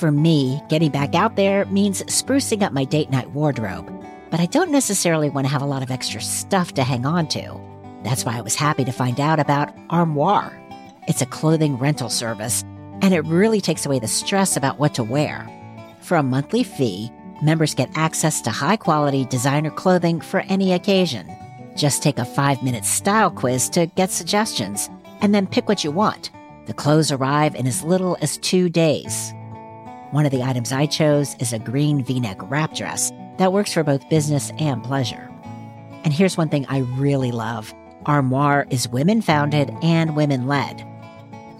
For me, getting back out there means sprucing up my date night wardrobe, but I don't necessarily want to have a lot of extra stuff to hang on to. That's why I was happy to find out about Armoire. It's a clothing rental service, and it really takes away the stress about what to wear. For a monthly fee, members get access to high quality designer clothing for any occasion. Just take a five minute style quiz to get suggestions, and then pick what you want. The clothes arrive in as little as two days. One of the items I chose is a green v neck wrap dress that works for both business and pleasure. And here's one thing I really love Armoire is women founded and women led.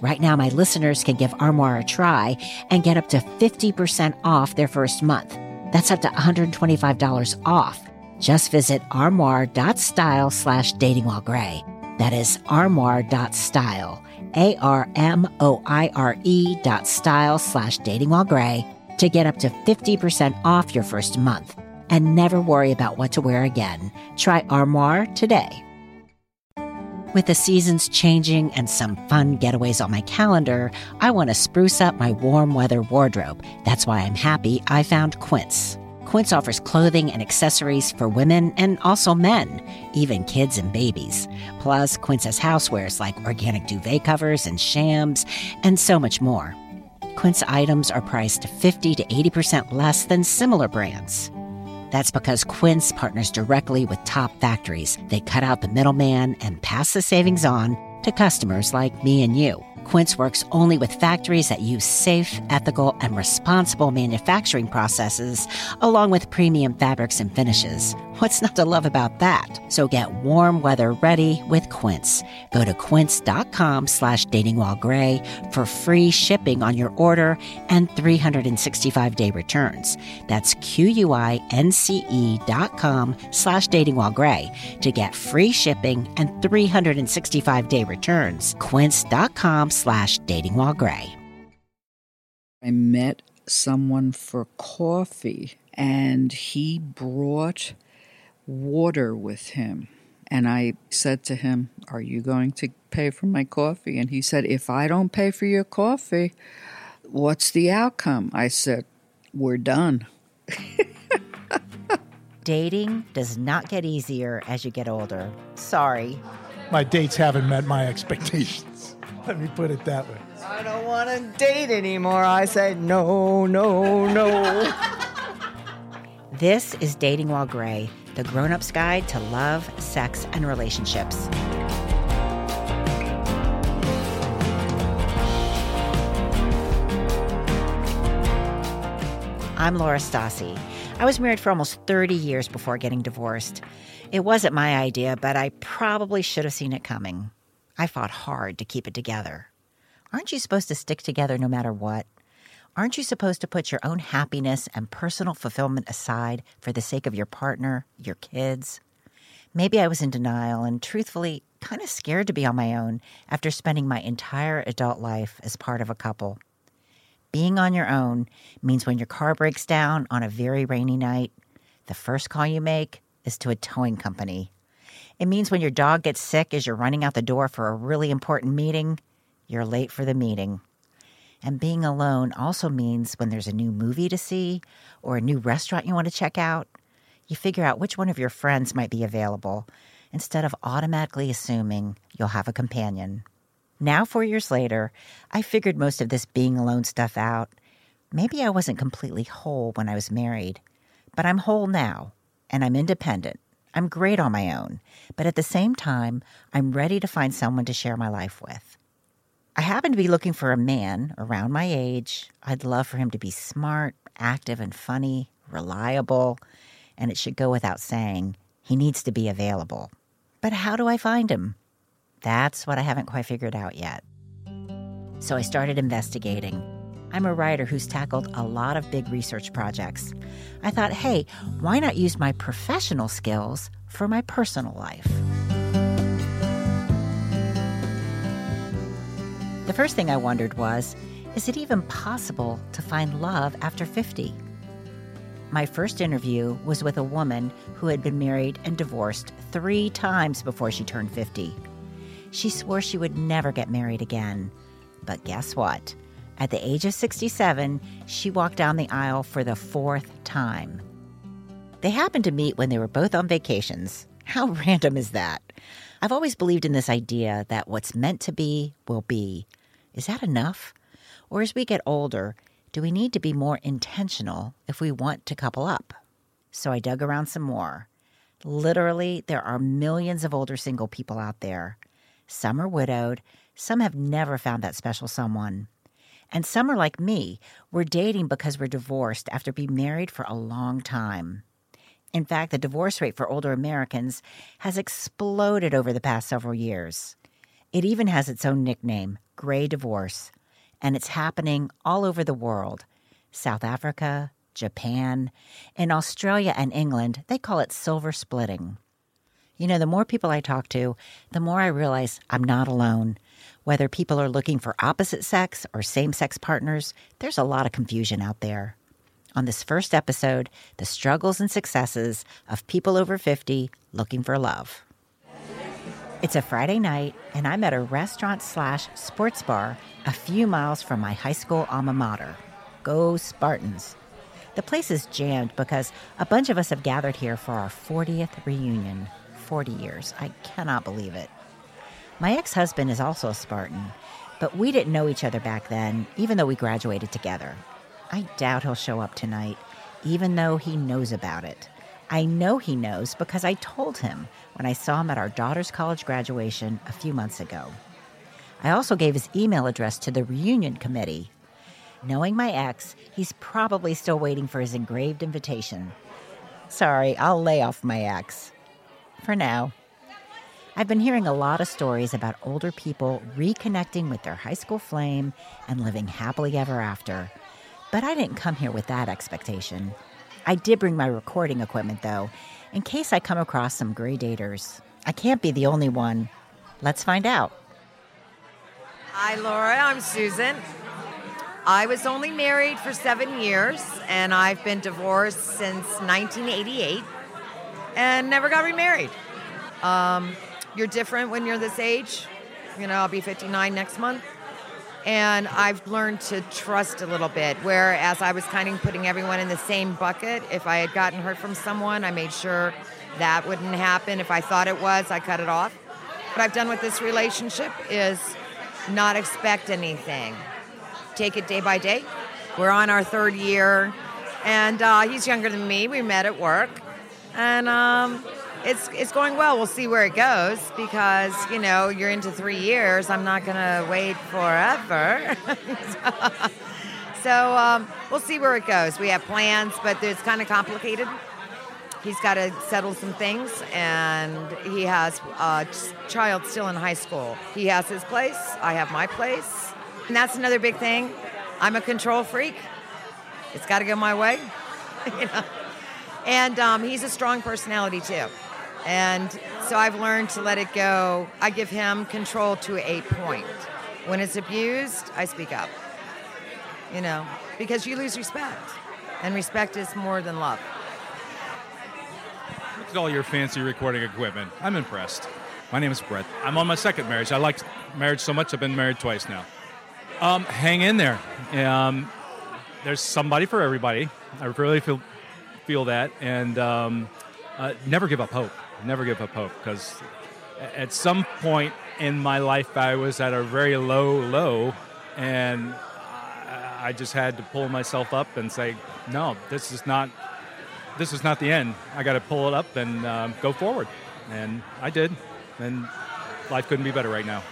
Right now, my listeners can give Armoire a try and get up to 50% off their first month. That's up to $125 off. Just visit armoire.style slash dating gray. That is armoire.style, A R M O I R E dot style slash dating while gray to get up to 50% off your first month and never worry about what to wear again. Try Armoire today. With the seasons changing and some fun getaways on my calendar, I want to spruce up my warm weather wardrobe. That's why I'm happy I found Quince. Quince offers clothing and accessories for women and also men, even kids and babies. Plus, Quince has housewares like organic duvet covers and shams, and so much more. Quince items are priced 50 to 80% less than similar brands. That's because Quince partners directly with top factories. They cut out the middleman and pass the savings on to customers like me and you. Quince works only with factories that use safe, ethical, and responsible manufacturing processes, along with premium fabrics and finishes. What's not to love about that? So get warm weather ready with Quince. Go to quince.com slash datingwhilegray for free shipping on your order and 365-day returns. That's Q-U-I-N-C-E dot com slash datingwhilegray to get free shipping and 365-day returns. quince.com slash datingwhilegray. I met someone for coffee and he brought water with him. And I said to him, Are you going to pay for my coffee? And he said, If I don't pay for your coffee, what's the outcome? I said, We're done. Dating does not get easier as you get older. Sorry. My dates haven't met my expectations. Let me put it that way. I don't want to date anymore. I said, No, no, no. This is Dating While Gray, the grown up's guide to love, sex, and relationships. I'm Laura Stassi. I was married for almost 30 years before getting divorced. It wasn't my idea, but I probably should have seen it coming. I fought hard to keep it together. Aren't you supposed to stick together no matter what? Aren't you supposed to put your own happiness and personal fulfillment aside for the sake of your partner, your kids? Maybe I was in denial and truthfully kind of scared to be on my own after spending my entire adult life as part of a couple. Being on your own means when your car breaks down on a very rainy night, the first call you make is to a towing company. It means when your dog gets sick as you're running out the door for a really important meeting, you're late for the meeting. And being alone also means when there's a new movie to see or a new restaurant you want to check out, you figure out which one of your friends might be available instead of automatically assuming you'll have a companion. Now, four years later, I figured most of this being alone stuff out. Maybe I wasn't completely whole when I was married, but I'm whole now, and I'm independent. I'm great on my own, but at the same time, I'm ready to find someone to share my life with. I happen to be looking for a man around my age. I'd love for him to be smart, active, and funny, reliable, and it should go without saying, he needs to be available. But how do I find him? That's what I haven't quite figured out yet. So I started investigating. I'm a writer who's tackled a lot of big research projects. I thought, hey, why not use my professional skills for my personal life? The first thing I wondered was is it even possible to find love after 50? My first interview was with a woman who had been married and divorced three times before she turned 50. She swore she would never get married again. But guess what? At the age of 67, she walked down the aisle for the fourth time. They happened to meet when they were both on vacations. How random is that? I've always believed in this idea that what's meant to be will be. Is that enough? Or as we get older, do we need to be more intentional if we want to couple up? So I dug around some more. Literally, there are millions of older single people out there. Some are widowed, some have never found that special someone. And some are like me, we're dating because we're divorced after being married for a long time. In fact, the divorce rate for older Americans has exploded over the past several years. It even has its own nickname, Gray Divorce, and it's happening all over the world South Africa, Japan. In Australia and England, they call it silver splitting. You know, the more people I talk to, the more I realize I'm not alone. Whether people are looking for opposite sex or same sex partners, there's a lot of confusion out there. On this first episode, the struggles and successes of people over 50 looking for love. It's a Friday night, and I'm at a restaurant slash sports bar a few miles from my high school alma mater. Go Spartans! The place is jammed because a bunch of us have gathered here for our 40th reunion. 40 years. I cannot believe it. My ex husband is also a Spartan, but we didn't know each other back then, even though we graduated together. I doubt he'll show up tonight, even though he knows about it. I know he knows because I told him when I saw him at our daughter's college graduation a few months ago. I also gave his email address to the reunion committee. Knowing my ex, he's probably still waiting for his engraved invitation. Sorry, I'll lay off my ex. For now. I've been hearing a lot of stories about older people reconnecting with their high school flame and living happily ever after. But I didn't come here with that expectation. I did bring my recording equipment, though, in case I come across some gray daters. I can't be the only one. Let's find out. Hi, Laura. I'm Susan. I was only married for seven years, and I've been divorced since 1988 and never got remarried. Um, you're different when you're this age. You know, I'll be 59 next month. And I've learned to trust a little bit. Whereas I was kind of putting everyone in the same bucket. If I had gotten hurt from someone, I made sure that wouldn't happen. If I thought it was, I cut it off. What I've done with this relationship is not expect anything. Take it day by day. We're on our third year, and uh, he's younger than me. We met at work, and um, it's it's going well. We'll see where it goes because you know you're into three years. I'm not gonna wait forever. so um, we'll see where it goes. We have plans, but it's kind of complicated. He's got to settle some things, and he has a child still in high school. He has his place. I have my place, and that's another big thing. I'm a control freak. It's got to go my way, you know. And um, he's a strong personality too. And so I've learned to let it go. I give him control to a point. When it's abused, I speak up. You know, because you lose respect. And respect is more than love. Look at all your fancy recording equipment. I'm impressed. My name is Brett. I'm on my second marriage. I like marriage so much, I've been married twice now. Um, hang in there. Um, there's somebody for everybody. I really feel feel that, and um, uh, never give up hope never give up hope because at some point in my life I was at a very low low and I just had to pull myself up and say no this is not this is not the end. I got to pull it up and um, go forward. And I did and life couldn't be better right now.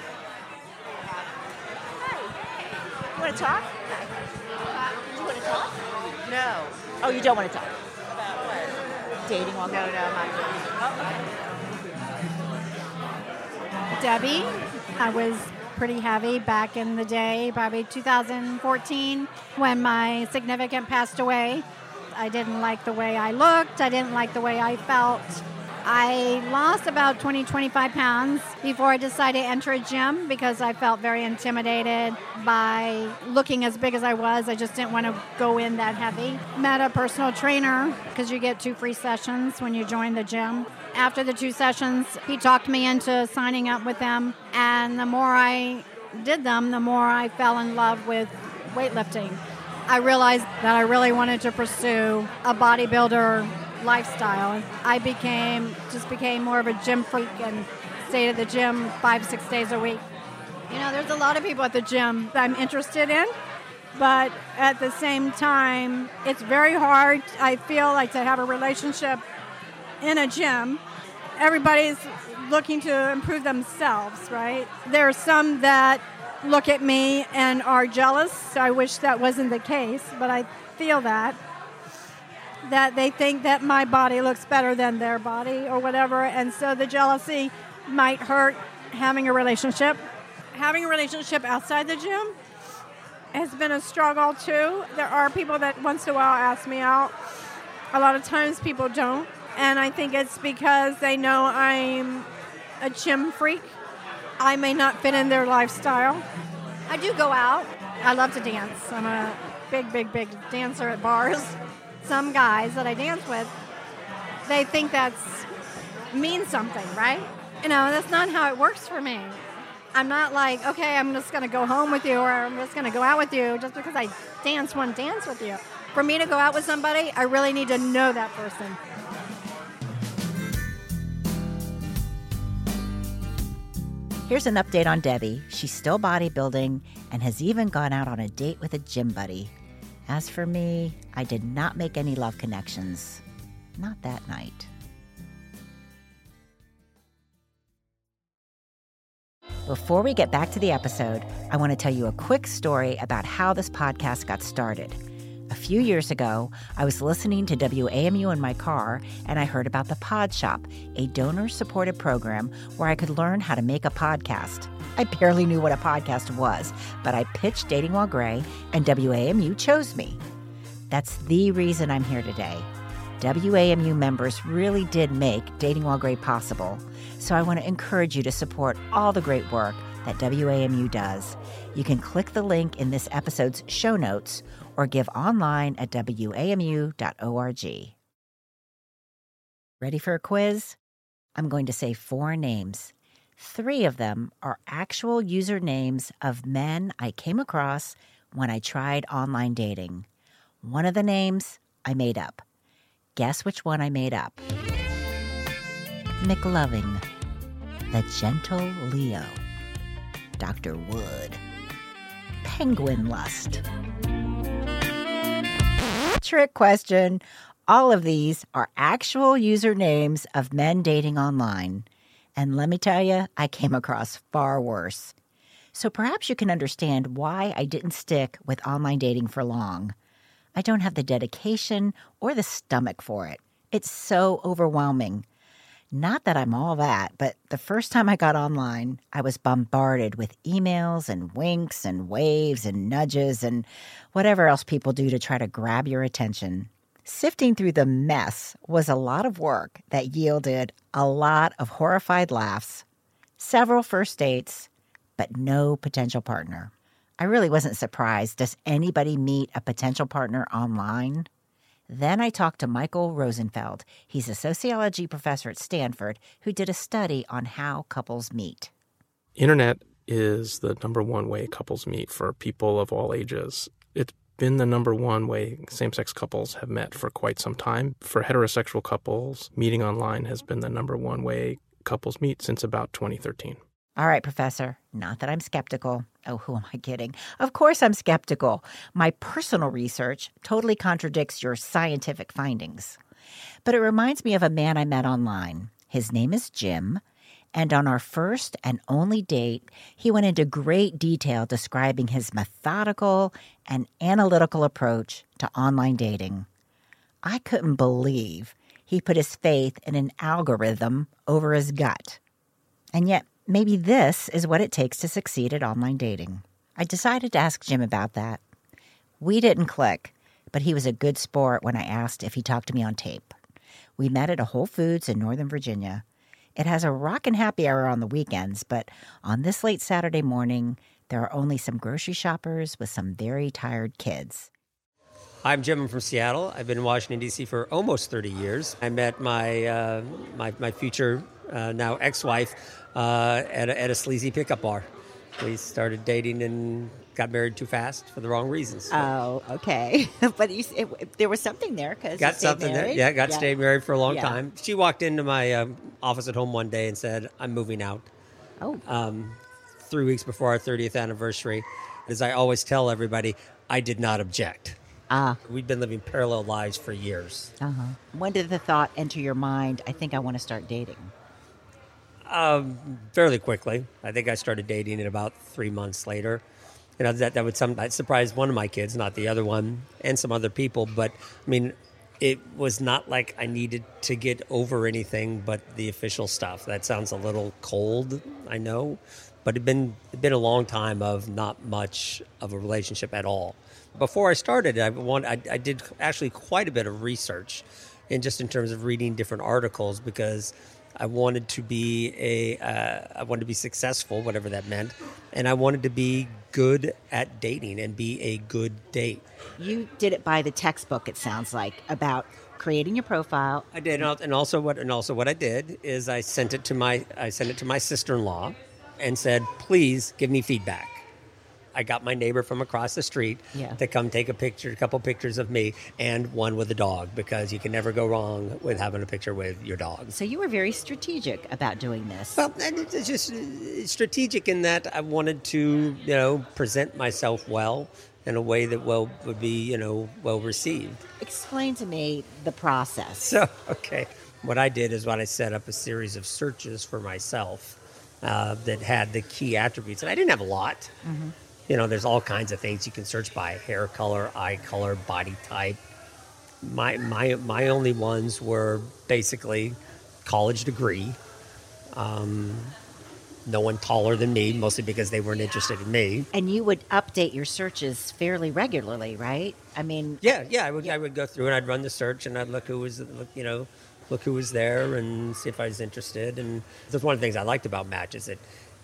You want to talk you want to talk? No. Oh you don't want to talk. about what dating while no no not Debbie. I was pretty heavy back in the day, probably 2014, when my significant passed away. I didn't like the way I looked, I didn't like the way I felt. I lost about 20, 25 pounds before I decided to enter a gym because I felt very intimidated by looking as big as I was. I just didn't want to go in that heavy. Met a personal trainer because you get two free sessions when you join the gym. After the two sessions, he talked me into signing up with them. And the more I did them, the more I fell in love with weightlifting. I realized that I really wanted to pursue a bodybuilder lifestyle. I became just became more of a gym freak and stayed at the gym five, six days a week. You know, there's a lot of people at the gym that I'm interested in, but at the same time, it's very hard, I feel like, to have a relationship in a gym. Everybody's looking to improve themselves, right? There are some that look at me and are jealous. I wish that wasn't the case, but I feel that. That they think that my body looks better than their body or whatever, and so the jealousy might hurt having a relationship having a relationship outside the gym has been a struggle too. There are people that once in a while ask me out. A lot of times people don't. And I think it's because they know I'm a gym freak. I may not fit in their lifestyle. I do go out. I love to dance. I'm a big, big, big dancer at bars. Some guys that I dance with, they think that's means something, right? You know, that's not how it works for me. I'm not like, okay, I'm just going to go home with you or I'm just going to go out with you just because I dance one dance with you. For me to go out with somebody, I really need to know that person. Here's an update on Debbie. She's still bodybuilding and has even gone out on a date with a gym buddy. As for me, I did not make any love connections. Not that night. Before we get back to the episode, I want to tell you a quick story about how this podcast got started. A few years ago, I was listening to WAMU in my car and I heard about the Pod Shop, a donor supported program where I could learn how to make a podcast. I barely knew what a podcast was, but I pitched Dating While Gray and WAMU chose me. That's the reason I'm here today. WAMU members really did make Dating While Gray possible. So I want to encourage you to support all the great work that WAMU does. You can click the link in this episode's show notes or give online at WAMU.org. Ready for a quiz? I'm going to say four names. Three of them are actual usernames of men I came across when I tried online dating. One of the names I made up. Guess which one I made up? McLoving, the gentle Leo, Dr. Wood, Penguin Lust. Trick question. All of these are actual usernames of men dating online. And let me tell you, I came across far worse. So perhaps you can understand why I didn't stick with online dating for long. I don't have the dedication or the stomach for it. It's so overwhelming. Not that I'm all that, but the first time I got online, I was bombarded with emails and winks and waves and nudges and whatever else people do to try to grab your attention. Sifting through the mess was a lot of work that yielded a lot of horrified laughs, several first dates, but no potential partner. I really wasn't surprised. Does anybody meet a potential partner online? Then I talked to Michael Rosenfeld. He's a sociology professor at Stanford who did a study on how couples meet. Internet is the number one way couples meet for people of all ages. It's been the number one way same sex couples have met for quite some time. For heterosexual couples, meeting online has been the number one way couples meet since about 2013. All right, Professor, not that I'm skeptical. Oh, who am I kidding? Of course I'm skeptical. My personal research totally contradicts your scientific findings. But it reminds me of a man I met online. His name is Jim. And on our first and only date, he went into great detail describing his methodical and analytical approach to online dating. I couldn't believe he put his faith in an algorithm over his gut. And yet, maybe this is what it takes to succeed at online dating. I decided to ask Jim about that. We didn't click, but he was a good sport when I asked if he talked to me on tape. We met at a Whole Foods in Northern Virginia. It has a rockin' happy hour on the weekends, but on this late Saturday morning, there are only some grocery shoppers with some very tired kids. I'm Jim. I'm from Seattle. I've been in Washington D.C. for almost 30 years. I met my uh, my, my future uh, now ex-wife uh, at, a, at a sleazy pickup bar. We started dating and got married too fast for the wrong reasons. Oh, okay. but you, it, there was something there because got something there. Yeah, got stayed married for a long Yeah. time. She walked into my um, office at home one day and said, "I'm moving out." Oh, Um, three weeks before our 30th anniversary, as I always tell everybody, I did not object. Ah, We'd been living parallel lives for years. uh huh. When did the thought enter your mind? I think I want to start dating. Um, fairly quickly. I think I started dating it about three months later. You know that that would some that surprised one of my kids, not the other one, and some other people. But I mean, it was not like I needed to get over anything but the official stuff. That sounds a little cold, I know, but it'd been it'd been a long time of not much of a relationship at all. Before I started, I want I, I did actually quite a bit of research, and just in terms of reading different articles because I wanted to be a uh, I wanted to be successful, whatever that meant, and I wanted to be good at dating and be a good date. You did it by the textbook. It sounds like about creating your profile. I did, and and also what and also what I did is I sent it to my I sent it to my sister in law, and said, please give me feedback. I got my neighbor from across the street Yeah. to come take a picture, a couple pictures of me, and one with a dog because you can never go wrong with having a picture with your dog. So you were very strategic about doing this. Well, and it's just strategic in that I wanted to, you know, present myself well in a way that well would be, you know, well received. Explain to me the process. So, okay, what I did is what I set up a series of searches for myself uh, that had the key attributes, and I didn't have a lot. You know, there's all kinds of things you can search by: hair color, eye color, body type. My my my only ones were basically college degree. Um, no one taller than me, mostly because they weren't interested in me. and you would update your searches fairly regularly, right? I mean, Yeah, yeah. I would I would go through and I'd run the search and I'd look who was look, you know look who was there and see if I was interested. And that's one of the things I liked about Match is that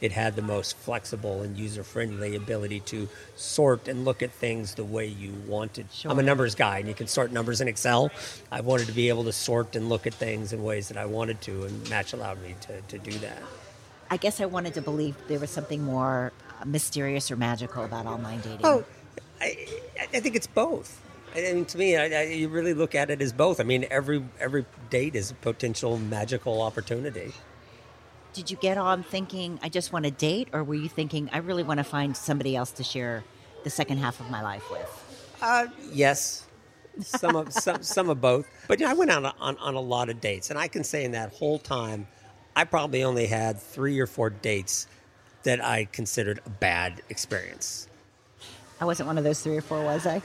it had the most flexible and user friendly ability to sort and look at things the way you wanted. I'm a numbers guy and you can sort numbers in Excel. I wanted to be able to sort and look at things in ways that I wanted to, and Match allowed me to, to do that. I guess I wanted to believe there was something more mysterious or magical about online dating. Oh, I, I think it's both. I mean, to me, I, I, you really look at it as both. I mean, every every date is a potential magical opportunity. Did you get on thinking, I just want to date, or were you thinking, I really want to find somebody else to share the second half of my life with? Uh, yes, some of some some of both. But you know, I went on, on on a lot of dates, and I can say in that whole time, I probably only had three or four dates that I considered a bad experience. I wasn't one of those three or four, was I?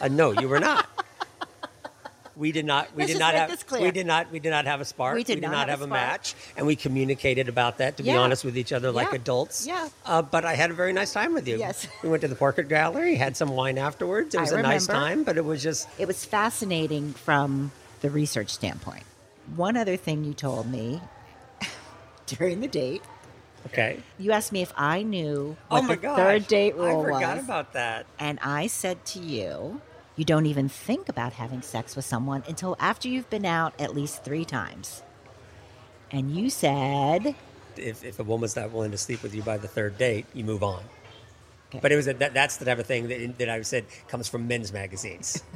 Uh, no, you were not. We did not. We Let's did not have. We did not. We did not have a spark. We did not have a have a match, and we communicated about that. To be honest with each other, like Yeah. adults. Yeah. Uh, but I had a very nice time with you. Yes. We went to the portrait gallery, had some wine afterwards. It I was a nice remember. time, but it was just. It was fascinating from the research standpoint. One other thing you told me during the date, Okay. you asked me if I knew what oh my the god! third date rule I forgot was. about that. And I said to you, you don't even think about having sex with someone until after you've been out at least three times. And you said, If, if a woman's not willing to sleep with you by the third date, you move on. Okay. But it was a, that, that's the type of thing that, that I said comes from men's magazines.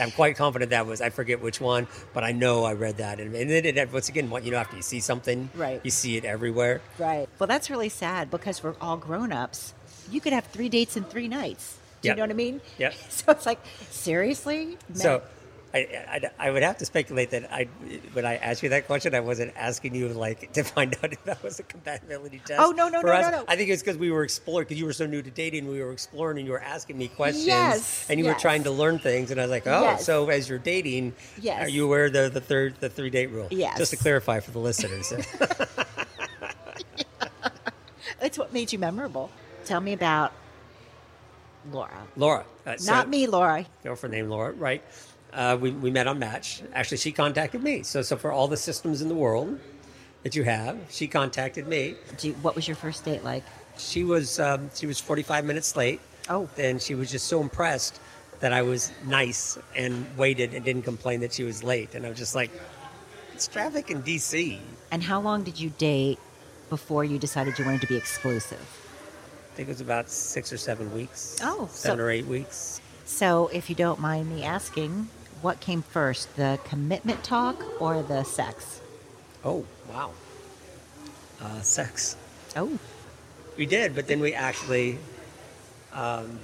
I'm quite confident that was I forget which one, but I know I read that. And, and then it, once again, what you know, after you see something, Right. you see it everywhere. right. Well, that's really sad because we're all grown ups. You could have three dates in three nights. Do you know what I mean? Yeah. So it's like, seriously? So I, I, I would have to speculate that I when I asked you that question, I wasn't asking you like to find out if that was a compatibility test. Oh, no, no, no, us. no, no. I think it's because we were exploring because you were so new to dating. We were exploring, and you were asking me questions, Yes, and you were trying to learn things. And I was like, oh, Yes. so as you're dating, Yes. are you aware of the the third the three date rule? Yes. Just to clarify for the listeners. it's what made you memorable. Tell me about Laura. Laura, uh, so- Not me, Laura. girlfriend named Laura, right? Uh, we, we met on Match. Actually, she contacted me. So, so for all the systems in the world that you have, she contacted me. Do you, what was your first date like? She was um, she was 45 minutes late. Oh. and she was just so impressed that I was nice and waited and didn't complain that she was late. And I was just like, it's traffic in D.C. And how long did you date before you decided you wanted to be exclusive? Think it was about six or seven weeks. Oh, seven so- or eight weeks. So, if you don't mind me asking, what came first, the commitment talk or the sex? Oh, wow. Uh, sex. Oh, We did, but then we actually um,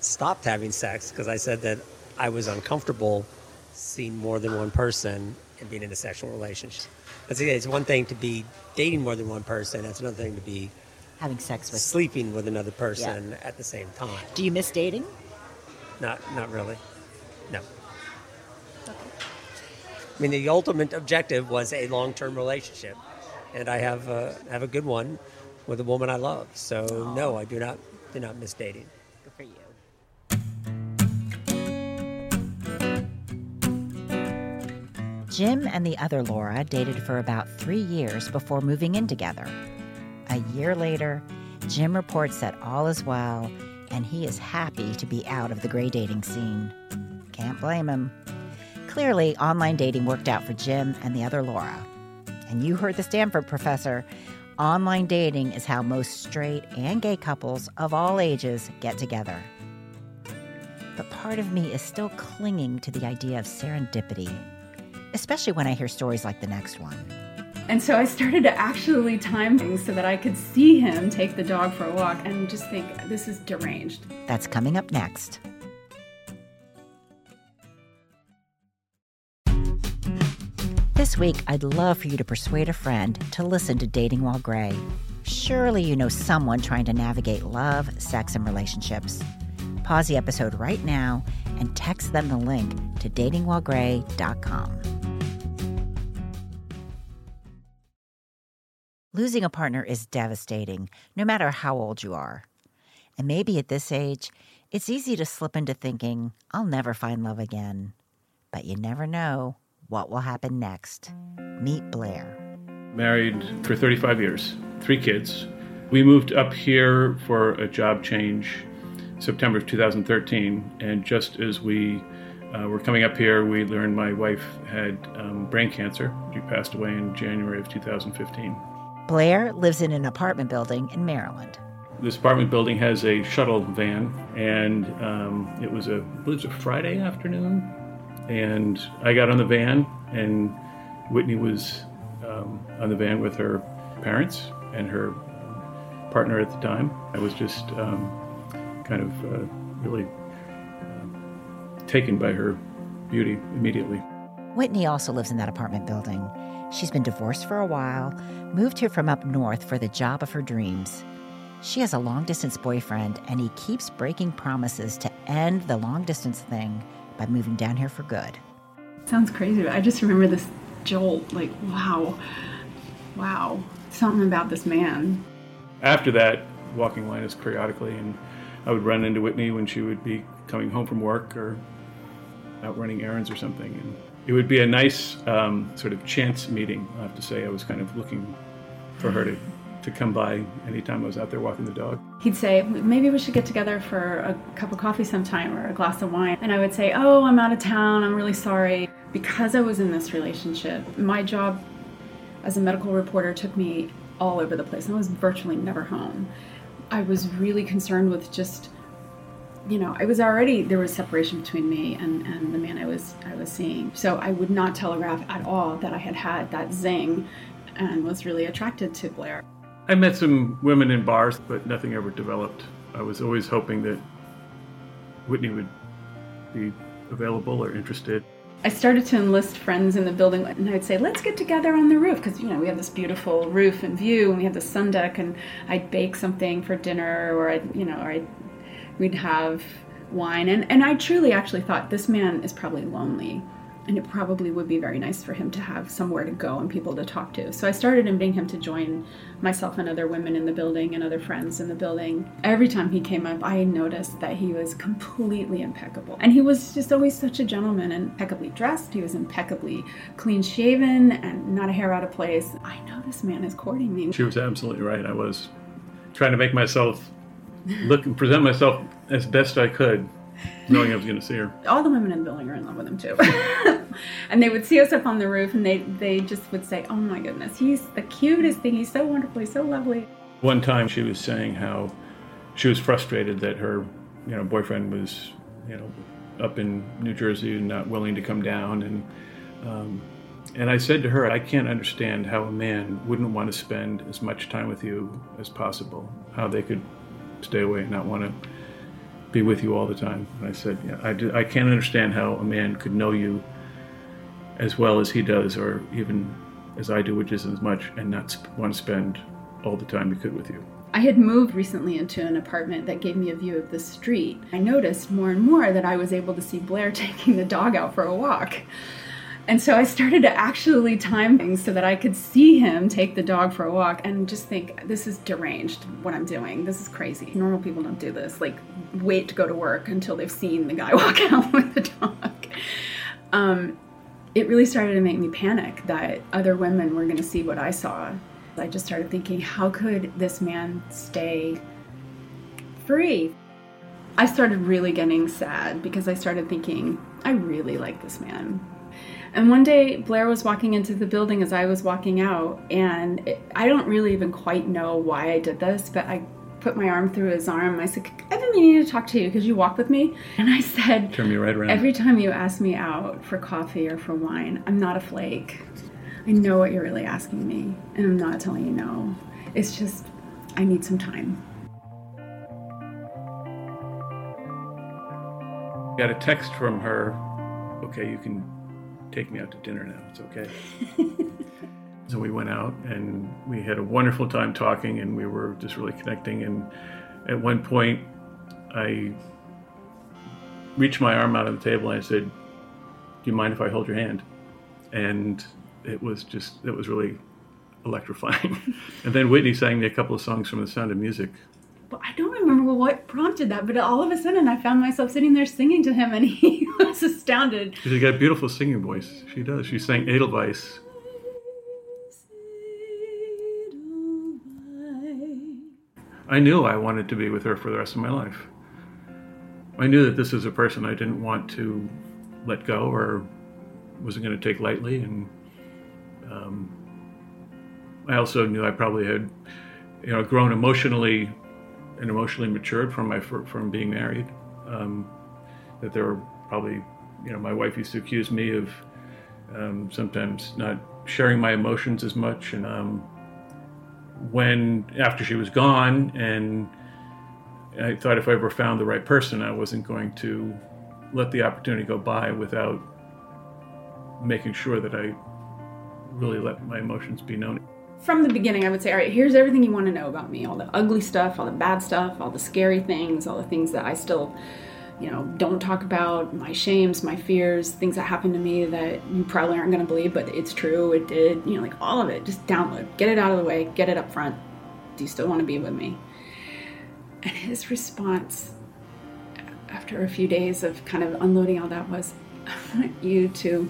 stopped having sex because I said that I was uncomfortable seeing more than one person and being in a sexual relationship. But see, it's one thing to be dating more than one person. That's another thing to be having sex with. sleeping with another person at the same time. Do you miss dating? Not, not really. No. I mean, the ultimate objective was a long-term relationship, and I have a, have a good one with a woman I love. So no, I do not do not miss dating. Good for you. Jim and the other Laura dated for about three years before moving in together. A year later, Jim reports that all is well and he is happy to be out of the gray dating scene. Can't blame him. Clearly, online dating worked out for Jim and the other Laura. And you heard the Stanford professor. Online dating is how most straight and gay couples of all ages get together. But part of me is still clinging to the idea of serendipity, especially when I hear stories like the next one. And so I started to actually time things so that I could see him take the dog for a walk and just think, this is deranged. That's coming up next. This week, I'd love for you to persuade a friend to listen to Dating While Gray. Surely you know someone trying to navigate love, sex, and relationships. Pause the episode right now and text them the link to datingwhilegray.com. Losing a partner is devastating, no matter how old you are. And maybe at this age, it's easy to slip into thinking, I'll never find love again. But you never know what will happen next. Meet Blair. married for 35 years, three kids. We moved up here for a job change September of 2013, and just as we uh, were coming up here, we learned my wife had um, brain cancer. She passed away in January of 2015. Blair lives in an apartment building in Maryland. This apartment building has a shuttle van, and um, it was a it was a Friday afternoon, and I got on the van, and Whitney was um, on the van with her parents and her partner at the time. I was just um, kind of uh, really uh, taken by her beauty immediately. Whitney also lives in that apartment building. She's been divorced for a while, moved here from up north for the job of her dreams. She has a long distance boyfriend, and he keeps breaking promises to end the long distance thing by moving down here for good. Sounds crazy, but I just remember this jolt like, wow, wow, something about this man. after that, walking Linus periodically, and I would run into Whitney when she would be coming home from work or out running errands or something. And it would be a nice um, sort of chance meeting. I have to say, I was kind of looking for her to, to come by anytime I was out there walking the dog. He'd say, maybe we should get together for a cup of coffee sometime or a glass of wine. And I would say, oh, I'm out of town. I'm really sorry. Because I was in this relationship, my job as a medical reporter took me all over the place. I was virtually never home. I was really concerned with just, you know, I was already there was separation between me and, and the man I was I was seeing. So I would not telegraph at all that I had had that zing, and was really attracted to Blair. I met some women in bars, but nothing ever developed. I was always hoping that Whitney would be available or interested. I started to enlist friends in the building, and I'd say, "Let's get together on the roof," because you know we have this beautiful roof and view, and we have the sun deck, and I'd bake something for dinner, or I'd, you know, or I'd, we'd have wine, and and I truly actually thought this man is probably lonely, and it probably would be very nice for him to have somewhere to go and people to talk to. So I started inviting him to join myself and other women in the building and other friends in the building. Every time he came up, I noticed that he was completely impeccable. And he was just always such a gentleman and impeccably dressed. He was impeccably clean shaven and not a hair out of place. I know this man is courting me. She was absolutely right. I was trying to make myself look and present myself as best I could, knowing I was going to see her. all the women in the building are in love with him too. and they would see us up on the roof and they, they just would say, Oh my goodness, he's the cutest thing. He's so wonderful. He's so lovely. One time she was saying how she was frustrated that her, you know, boyfriend was, you know, up in New Jersey and not willing to come down. And um, and I said to her, I can't understand how a man wouldn't want to spend as much time with you as possible. How they could stay away and not want to be with you all the time. And I said, yeah, I, do, I can't understand how a man could know you as well as he does, or even as I do, which isn't as much, and not sp- want to spend all the time he could with you. I had moved recently into an apartment that gave me a view of the street. I noticed more and more that I was able to see Blair taking the dog out for a walk. And so I started to actually time things so that I could see him take the dog for a walk and just think, this is deranged what I'm doing. This is crazy. Normal people don't do this. Like, wait to go to work until they've seen the guy walk out with the dog. Um, it really started to make me panic that other women were going to see what I saw. I just started thinking, how could this man stay free? I started really getting sad because I started thinking, I really like this man. And one day, Blair was walking into the building as I was walking out, and it, I don't really even quite know why I did this, but I put my arm through his arm. I said, I've been meaning to talk to you because you walk with me. And I said, Turn me right around. Every time you ask me out for coffee or for wine, I'm not a flake. I know what you're really asking me, and I'm not telling you no. It's just, I need some time. Got a text from her. Okay, you can take me out to dinner now. It's okay. so we went out and we had a wonderful time talking and we were just really connecting. And at one point, I reached my arm out on the table and I said, Do you mind if I hold your hand? And it was just, it was really electrifying. and then Whitney sang me a couple of songs from The Sound of Music. But I don't remember what prompted that, but all of a sudden I found myself sitting there singing to him and he was astounded. She's got a beautiful singing voice. She does. She sang Edelweiss. I knew I wanted to be with her for the rest of my life. I knew that this was a person I didn't want to let go or wasn't going to take lightly. And um, I also knew I probably had, you know, grown emotionally and emotionally matured from my from being married. Um, that there were probably, you know, my wife used to accuse me of um, sometimes not sharing my emotions as much, and um, when after she was gone, and I thought if I ever found the right person, I wasn't going to let the opportunity go by without making sure that I really let my emotions be known. From the beginning, I would say, all right, here's everything you want to know about me. All the ugly stuff, all the bad stuff, all the scary things, all the things that I still, you know, don't talk about, my shames, my fears, things that happened to me that you probably aren't going to believe, but it's true, it did, you know, like all of it. Just download, get it out of the way, get it up front. Do you still want to be with me? And his response after a few days of kind of unloading all that was, I want you to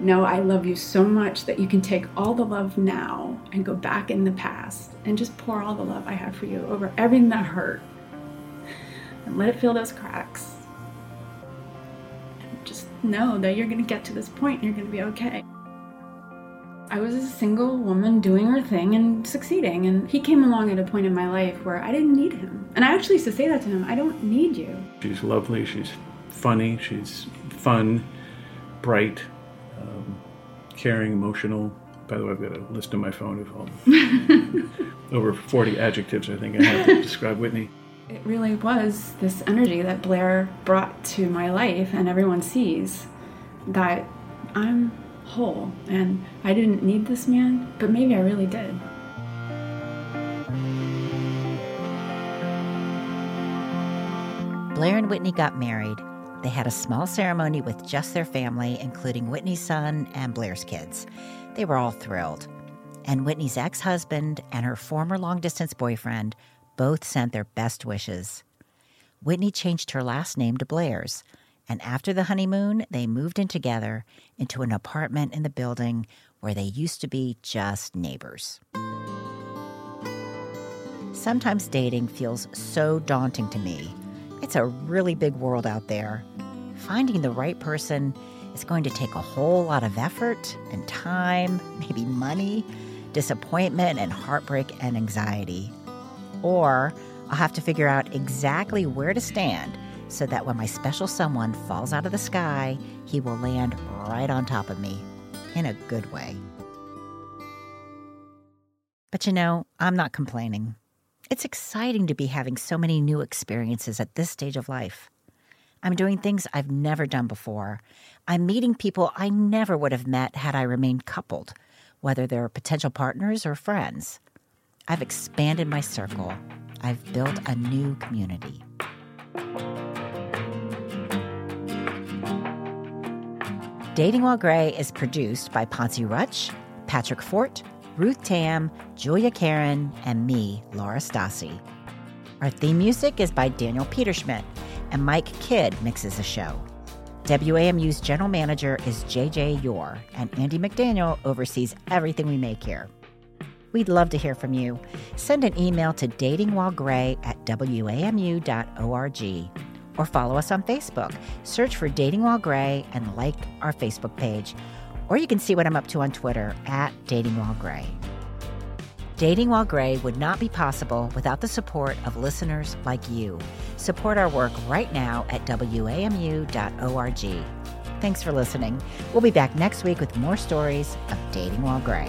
know I love you so much that you can take all the love now and go back in the past and just pour all the love I have for you over everything that hurt and let it fill those cracks. Know that you're going to get to this point and you're going to be okay. I was a single woman doing her thing and succeeding, and he came along at a point in my life where I didn't need him. And I actually used to say that to him I don't need you. She's lovely, she's funny, she's fun, bright, um, caring, emotional. By the way, I've got a list on my phone of all, over 40 adjectives I think I have to describe Whitney. It really was this energy that Blair brought to my life, and everyone sees that I'm whole and I didn't need this man, but maybe I really did. Blair and Whitney got married they had a small ceremony with just their family, including Whitney's son and Blair's kids. They were all thrilled. And Whitney's ex husband and her former long distance boyfriend both sent their best wishes. Whitney changed her last name to Blair's, and after the honeymoon, they moved in together into an apartment in the building where they used to be just neighbors. Sometimes dating feels so daunting to me it's a really big world out there. Finding the right person is going to take a whole lot of effort and time, maybe money, disappointment and heartbreak and anxiety. Or I'll have to figure out exactly where to stand so that when my special someone falls out of the sky, he will land right on top of me in a good way. But you know, I'm not complaining. It's exciting to be having so many new experiences at this stage of life. I'm doing things I've never done before. I'm meeting people I never would have met had I remained coupled, whether they're potential partners or friends. I've expanded my circle. I've built a new community. Dating While Gray is produced by Poncie Rutsch, Patrick Fort, Ruth Tam, Julia Karen, and me, Laura Stassi. Our theme music is by Daniel Peterschmidt, and Mike Kidd mixes the show. WAMU's general manager is JJ Yore, and Andi McDaniel oversees everything we make here. We'd love to hear from you. Send an email to datingwhilegray at wamu.org or follow us on Facebook. Search for Dating While Gray and like our Facebook page. Or you can see what I'm up to on Twitter at Dating While Gray. Dating While Gray would not be possible without the support of listeners like you. Support our work right now at WAMU.org. Thanks for listening. We'll be back next week with more stories of Dating While Gray.